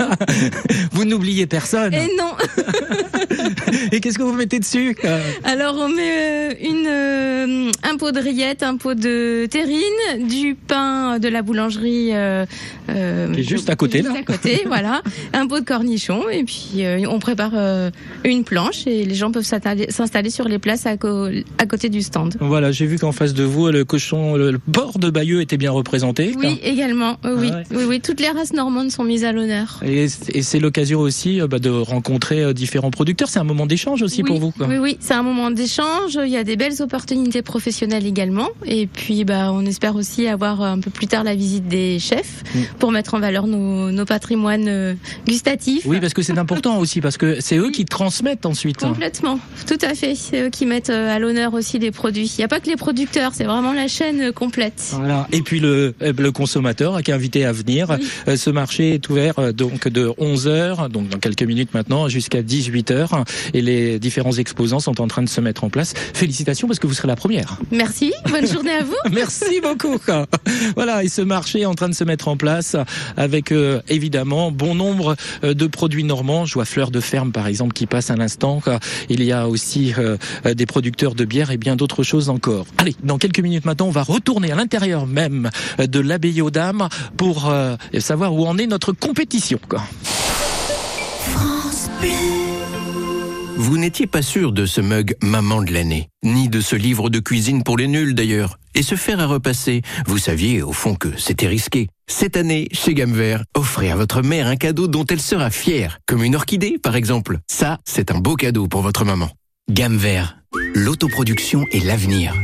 vous n'oubliez personne. Et non Et qu'est-ce que vous mettez dessus quoi Alors on met euh, une, euh, un pot de rillettes, un pot de terrine, du pain de la boulangerie. Euh, euh, Qui est juste à côté, juste là. à côté, voilà. Un pot de cornichons et puis euh, on prépare une planche et les gens peuvent s'installer sur les places à, côté du stand. Voilà, j'ai vu qu'en face de vous, le cochon, le, porc de Bayeux était bien représenté. Oui, également. oui. Ah ouais. oui, oui, toutes les races normandes sont mises à l'honneur. Et, et c'est l'occasion aussi bah, de rencontrer différents producteurs. C'est un moment d'échange aussi oui, pour vous. Quoi. Oui, oui, c'est un moment d'échange. Il y a des belles opportunités professionnelles également. Et puis, bah, on espère aussi avoir un peu plus tard la visite des chefs Mm. pour mettre en valeur nos, nos patrimoines euh, gustatifs. Oui, parce que c'est important aussi, parce que c'est eux qui transmettent ensuite. Complètement, tout à fait. C'est eux qui mettent euh, à l'honneur aussi les produits. Il n'y a pas que les producteurs, c'est vraiment la chaîne euh, complète. Voilà. Et puis le, le consommateur qui est invité à venir. Ce marché est ouvert donc de 11h, donc dans quelques minutes maintenant, jusqu'à 18h. Et les différents exposants sont en train de se mettre en place. Félicitations parce que vous serez la première. Merci, bonne journée à vous. Merci beaucoup. Voilà, et ce marché en train de se mettre en place avec euh, évidemment bon nombre euh, de produits normands. Je vois Fleur de Ferme par exemple qui passe à l'instant. Il y a aussi euh, des producteurs de bière et bien d'autres choses encore. Allez, dans quelques minutes maintenant, on va retourner à l'intérieur même de l'abbaye aux Dames pour savoir où en est notre compétition. Vous n'étiez pas sûr de ce mug Maman de l'année, ni de ce livre de cuisine pour les nuls d'ailleurs. Et se faire à repasser, vous saviez au fond que c'était risqué. Cette année, chez Gamme Vert, offrez à votre mère un cadeau dont elle sera fière, comme une orchidée par exemple. Ça, c'est un beau cadeau pour votre maman. Gamme Vert, l'autoproduction et l'avenir.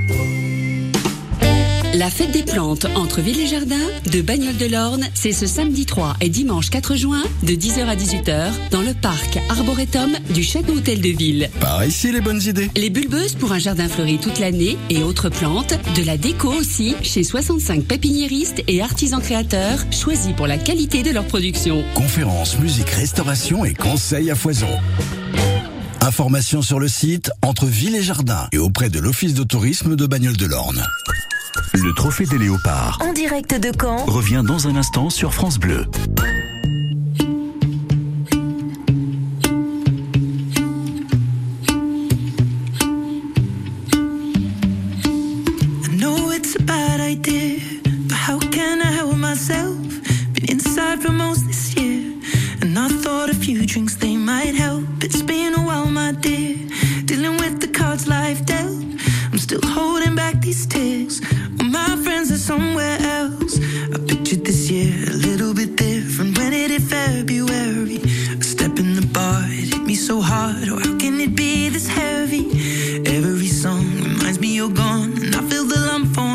La fête des plantes entre Ville et Jardin de Bagnoles de l'Orne, c'est ce samedi 3 et dimanche 4 juin de 10h à 18h dans le parc Arboretum du Château Hôtel de Ville. Par ici les bonnes idées. Les bulbeuses pour un jardin fleuri toute l'année et autres plantes, de la déco aussi chez 65 pépiniéristes et artisans créateurs choisis pour la qualité de leur production. Conférences, musique, restauration et conseils à foison. Informations sur le site entre Ville et Jardin et auprès de l'Office de tourisme de Bagnoles de l'Orne. Le trophée des léopards En direct de Caen revient dans un instant sur France Bleu. I know it's a bad idea, but how can I help myself? Been inside for most this year, and I thought a few drinks they might help. It's been a while, my dear, dealing with the cards life dealt. I'm still holding back these tears. My friends are somewhere else. I pictured this year a little bit different. When it hit February, a step in the bar, it hit me so hard. Oh, how can it be this heavy? Every song reminds me you're gone, and I feel the lump form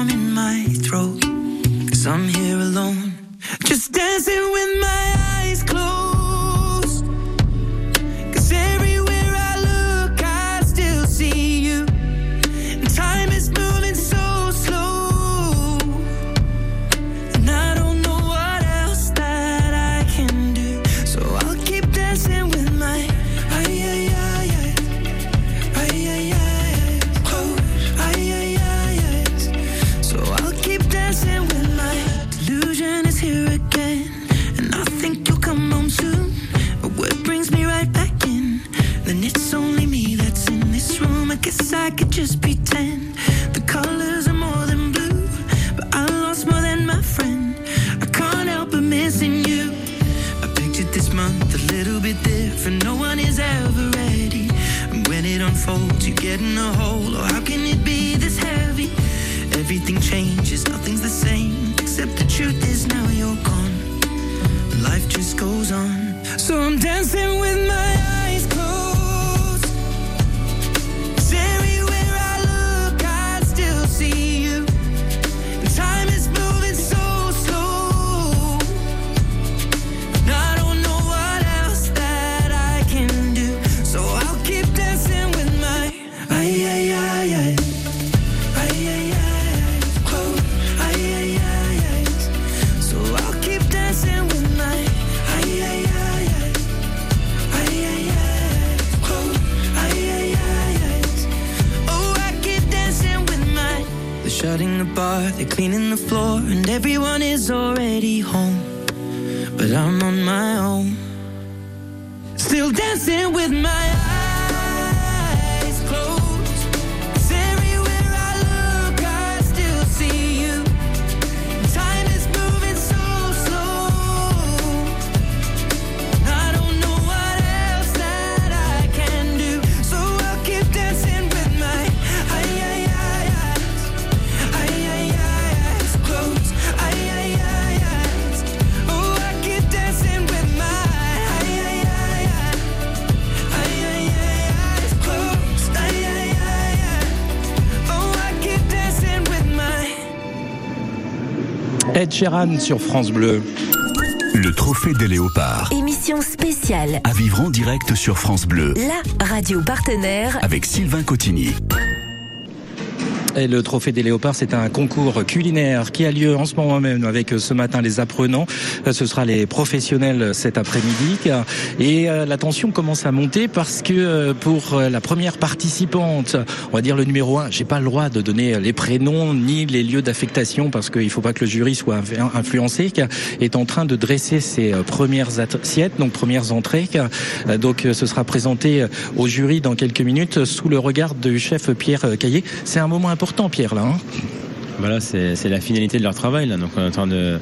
cleaning the floor, and everyone is already home. But I'm on my own. Still dancing with my Ed Sheeran sur France Bleu. Le trophée des léopards. Émission spéciale. À vivre en direct sur France Bleu. La radio partenaire. Avec Sylvain Cotigny. Et le trophée des léopards, c'est un concours culinaire qui a lieu en ce moment même avec euh, ce matin les apprenants. Euh, Ce sera les professionnels cet après-midi. Et euh, la tension commence à monter parce que euh, pour euh, la première participante, on va dire le numéro un, j'ai pas le droit de donner les prénoms ni les lieux d'affectation parce qu'il faut pas que le jury soit inf- influencé, est en train de dresser ses euh, premières assiettes, donc premières entrées. Euh, Donc euh, ce sera présenté euh, au jury dans quelques minutes sous le regard du chef Pierre euh, Caillé. C'est un moment important, Pierre, là. hein Bah c'est la finalité de leur travail. Là. Donc, on est en train de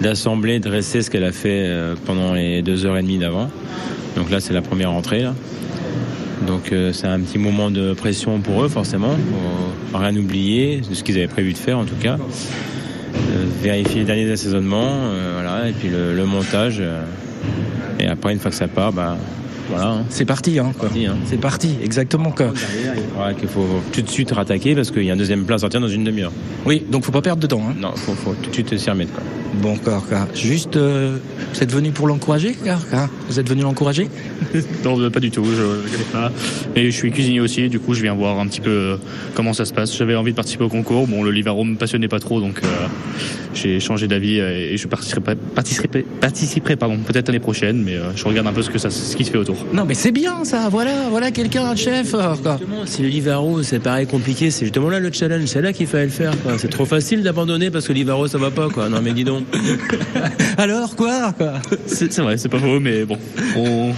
d'assembler, dresser ce qu'elle a fait euh, pendant les deux heures et demie d'avant. Donc là, c'est la première entrée. Donc, euh, c'est un petit moment de pression pour eux, forcément. Rien oublier de ce qu'ils avaient prévu de faire, en tout cas. Euh, vérifier les derniers assaisonnements, voilà, et puis le, le montage. et après, une fois que ça part, bah, voilà. hein. C'est parti, hein. quoi. C'est parti, exactement. Quoi. Qu'il faut tout de suite rattaquer parce qu'il y a un deuxième plat à sortir dans une demi-heure. Oui, donc faut pas perdre de temps. Hein. Non, faut, faut tout de suite s'y remettre. Quoi. Bon, quoi, quoi. Juste, euh, vous êtes venu pour l'encourager, quoi, quoi Vous êtes venu l'encourager? Non, pas du tout, je ne connais pas. Et je suis cuisinier aussi, du coup je viens voir un petit peu euh, comment ça se passe. J'avais envie de participer au concours, bon le Livaro me passionnait pas trop, donc euh, j'ai changé d'avis et je participerai, participerai, participerai pardon, peut-être l'année prochaine, mais euh, je regarde un peu ce, que ça, ce qui se fait autour. Non, mais c'est bien ça. Voilà, voilà quelqu'un, un chef. quoi. Si le Livaro, c'est pareil compliqué, c'est justement là le challenge, c'est là qu'il fallait le faire. quoi. C'est trop facile d'abandonner parce que Livaro ça va pas quoi. Non mais dis donc. Alors quoi, quoi? C'est c'est vrai, c'est pas faux, mais bon, on-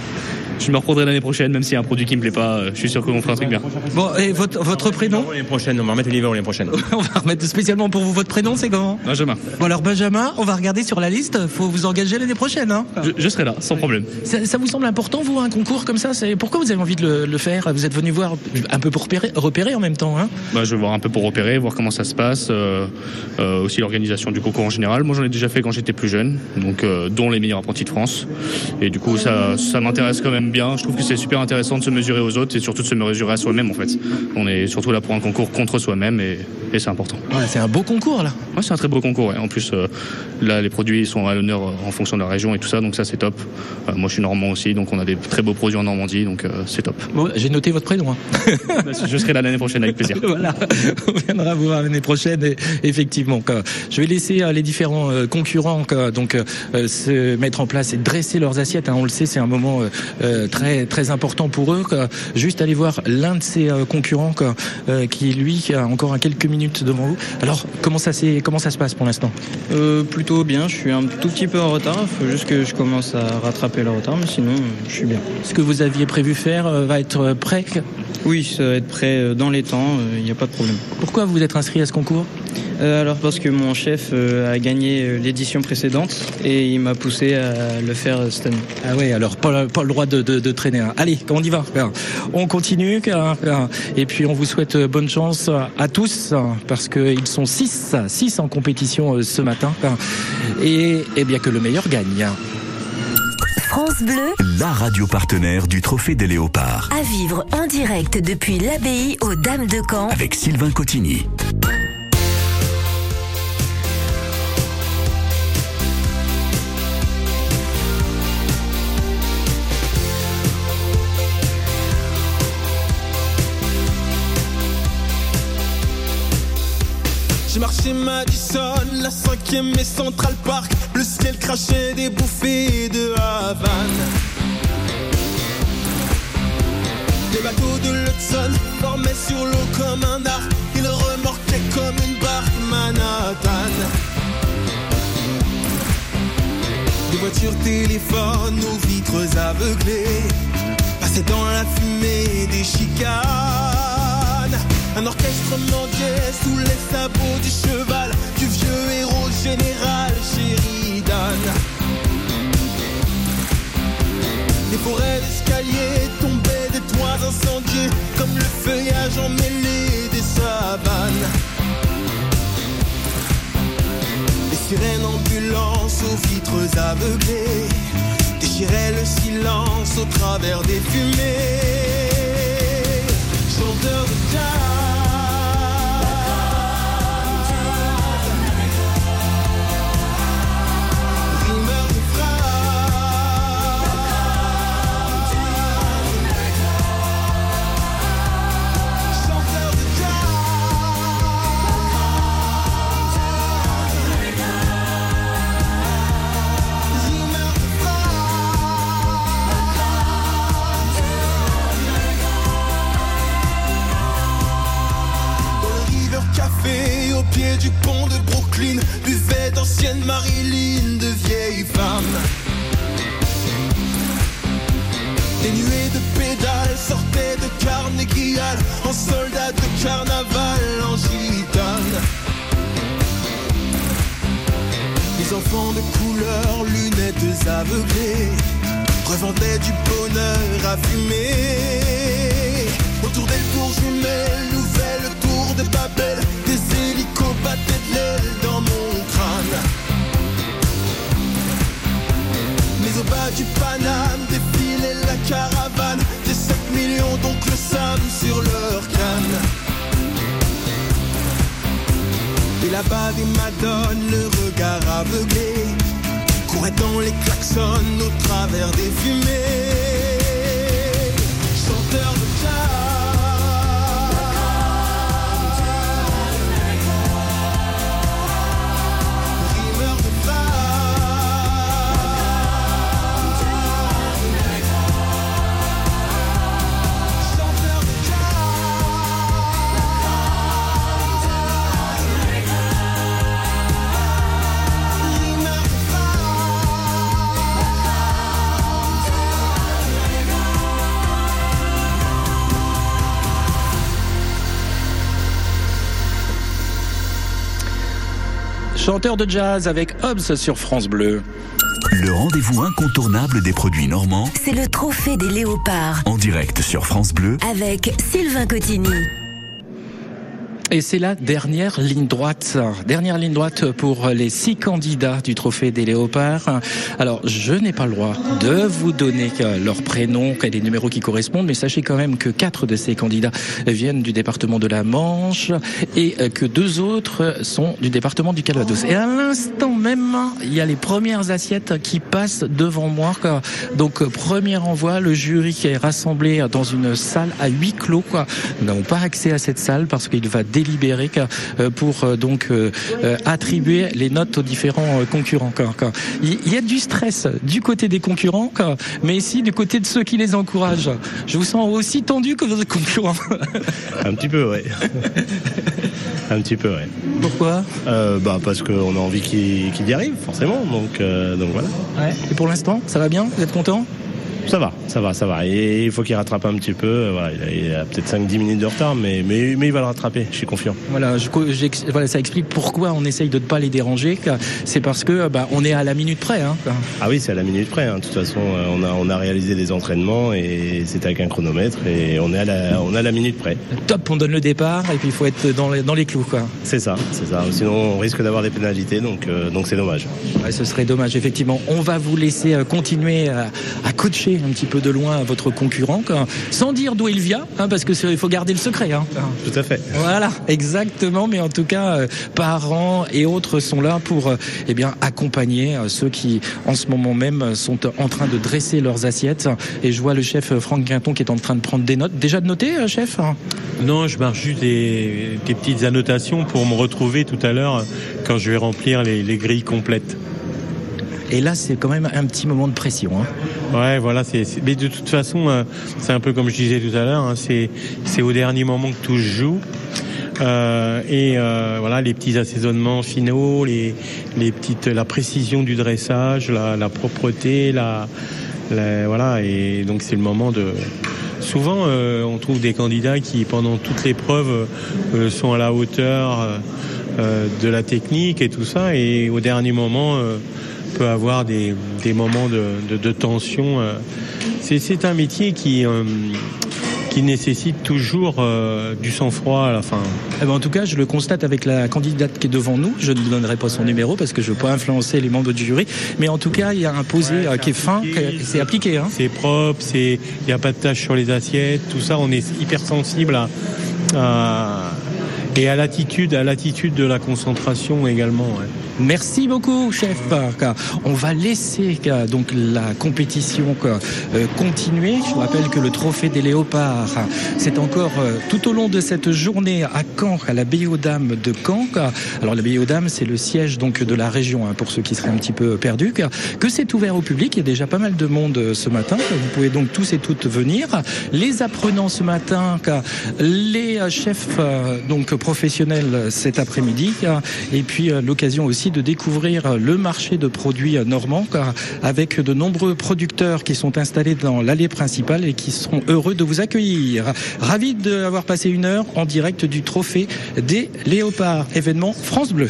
je me reprendrai l'année prochaine, même s'il y a un produit qui me plaît pas, euh, je suis sûr qu'on fera un truc bien. Bon, et votre, votre prénom L'année prochaine, on va remettre les l'année prochaine. On va remettre spécialement pour vous votre prénom, c'est comment Benjamin. Bon alors Benjamin, on va regarder sur la liste. Faut vous engager l'année prochaine. Hein Je, je serai là, sans problème. ça, ça vous semble important, vous, un concours comme ça? Pourquoi vous avez envie de le, le faire? Vous êtes venu voir un peu pour repérer, repérer en même temps, hein Bah, je vais voir un peu pour repérer, voir comment ça se passe, euh, euh, aussi l'organisation du concours en général. Moi, j'en ai déjà fait quand j'étais plus jeune, donc euh, dont les meilleurs apprentis de France. Et du coup, ça, ça m'intéresse quand même bien. Je trouve que c'est super intéressant de se mesurer aux autres et surtout de se mesurer à soi-même en fait. On est surtout là pour un concours contre soi-même et, et c'est important. Ouais, c'est un beau concours là. Ouais, c'est un très beau concours. ouais. En plus, euh, là, les produits sont à l'honneur euh, en fonction de la région et tout ça, donc ça c'est top. Euh, moi, je suis normand aussi, donc on a des très beaux produits en Normandie, donc euh, c'est top. Bon, j'ai noté votre prénom. hein. je serai là l'année prochaine avec plaisir. voilà, on viendra vous voir l'année prochaine. Et, effectivement, je vais laisser les différents concurrents donc se mettre en place et dresser leurs assiettes. hein. on le sait, c'est un moment euh, très très important pour eux. quoi. Juste aller voir l'un de ces euh, concurrents quoi, euh, qui lui a encore quelques minutes devant vous. Alors comment ça comment ça se passe pour l'instant? Plutôt bien, je suis un tout petit peu en retard, il faut juste que je commence à rattraper le retard, mais sinon je suis bien. Ce que vous aviez prévu faire va être prêt Oui, ça va être prêt dans les temps, il n'y a pas de problème. Pourquoi vous êtes inscrit à ce concours? Euh, alors parce que mon chef euh, a gagné l'édition précédente et il m'a poussé à le faire euh, cette année. Ah oui, alors pas, pas le droit de, de, de traîner. hein. Allez, on y va. On continue. Et puis on vous souhaite bonne chance à tous parce qu'ils sont 6 six en compétition euh, ce matin. Et, et bien que le meilleur gagne. France Bleu, La radio partenaire du Trophée des Léopards. à vivre en direct depuis l'abbaye aux Dames de Caen. Avec Sylvain Cotigny. J'ai marché Madison, la cinquième et Central Park. Le ciel crachait des bouffées de Havane. Les bateaux de l'Hudson formaient sur l'eau comme un arc. Ils remorquaient comme une barque Manhattan. Des voitures téléphones aux vitres aveuglées passaient dans la fumée des chicanes. Un orchestre mendiait sous les sabots du cheval du vieux héros général Sheridan. Des forêts d'escaliers tombaient des toits incendiés comme le feuillage emmêlé des savanes. Les sirènes ambulances aux vitres aveuglées déchiraient le silence au travers des fumées. Chanteur de jazz. Enfants de couleur, lunettes aveuglées, revendaient du bonheur à fumer. Autour des tours jumelles, nouvelle tour de Babel, des hélicos battaient de l'aile dans mon crâne. Mais au bas du Paname défilait la caravane des 7 millions d'oncles Sam sur leur canne. Et là-bas des madones, le regard aveuglé, couraient dans les klaxons au travers des fumées. Chanteur de jazz avec Hobbs sur France Bleu. Le rendez-vous incontournable des produits normands C'est le trophée des léopards en direct sur France Bleu. avec Sylvain Cotigny. Et c'est la dernière ligne droite. Dernière ligne droite pour les six candidats du trophée des léopards. Alors, je n'ai pas le droit de vous donner leur prénom, les numéros qui correspondent, mais sachez quand même que quatre de ces candidats viennent du département de la Manche et que deux autres sont du département du Calvados. Et à l'instant même, il y a les premières assiettes qui passent devant moi. Donc, premier envoi, le jury qui est rassemblé dans une salle à huis clos. Nous n'avons pas accès à cette salle parce qu'il va délibérer euh, pour euh, donc euh, attribuer les notes aux différents concurrents. Il y a du stress du côté des concurrents, mais ici du côté de ceux qui les encouragent. Je vous sens aussi tendu que vos concurrents. Un petit peu, ouais. Un petit peu, ouais. Pourquoi? Euh, Bah parce qu'on a envie qu'il y arrive, forcément. Donc, euh, donc voilà. Ouais. Et pour l'instant, ça va bien? Vous êtes content? Ça va, ça va, ça va. Et il faut qu'il rattrape un petit peu. Voilà, il a, peut-être 5-10 minutes de retard, mais, mais, mais il va le rattraper, je suis confiant. Voilà, je- j'ex- voilà, ça explique pourquoi on essaye de ne pas les déranger. C'est parce que bah, on est à la minute près. Hein. Ah oui, c'est à la minute près. hein. De toute façon, euh, on a, on a réalisé des entraînements et c'était avec un chronomètre et on est à la, on la minute près. Top, on donne le départ et puis il faut être dans les, dans les clous. C'est ça, c'est ça. Sinon, on risque d'avoir des pénalités, donc euh, donc c'est dommage. Ouais, ce serait dommage, effectivement. On va vous laisser euh, continuer à, à coacher un petit peu de loin votre concurrent, quoi. sans dire d'où il vient, hein, parce qu'il faut garder le secret. Hein. Tout à fait. Voilà, exactement. Mais en tout cas, euh, parents et autres sont là pour euh, eh bien accompagner euh, ceux qui, en ce moment même, sont en train de dresser leurs assiettes. Et je vois le chef Franck Quinton qui est en train de prendre des notes. Déjà de noter, euh, chef Non, je marque juste des, des petites annotations pour me retrouver tout à l'heure quand je vais remplir les, les grilles complètes. Et là, c'est quand même un petit moment de pression. Hein. Ouais, voilà. c'est mais de toute façon, euh, c'est un peu comme je disais tout à l'heure. hein, c'est c'est au dernier moment que tout se joue. Euh, et euh, voilà, les petits assaisonnements finaux, les, les petites, la précision du dressage, la, la propreté, la, la- voilà. Et donc c'est le moment de. Souvent, euh, on trouve des candidats qui, pendant toute l'épreuve, euh, sont à la hauteur euh, euh, de la technique et tout ça, et au dernier moment, euh, peut avoir des, des moments de, de, de tension. euh. C'est, c'est un métier qui, euh, qui nécessite toujours euh, du sang-froid à la fin. Eh ben, en tout cas, je le constate avec la candidate qui est devant nous. Je ne donnerai pas son numéro parce que je ne veux pas influencer les membres du jury. Mais en tout cas, il y a un posé euh, qui est fin, c'est appliqué. Hein. C'est propre, c'est il n'y a pas de taches sur les assiettes, tout ça, on est hyper sensible à, à- et à l'attitude, à l'attitude de la concentration également. ouais. Merci beaucoup, chef. On va laisser euh, donc la compétition euh, continuer. Je vous rappelle que le trophée des léopards, c'est encore euh, tout au long de cette journée à Caen, à l'abbaye aux Dames de Caen. Alors l'abbaye aux Dames, c'est le siège donc de la région, hein, pour ceux qui seraient un petit peu perdus. Que c'est ouvert au public. Il y a déjà pas mal de monde euh, ce matin. Vous pouvez donc tous et toutes venir. Les apprenants ce matin, les euh, chefs euh, donc professionnels euh, cet après-midi, et puis euh, l'occasion aussi de découvrir le marché de produits normands avec de nombreux producteurs qui sont installés dans l'allée principale et qui seront heureux de vous accueillir. Ravi d'avoir passé une heure en direct du trophée des léopards, événement France Bleu.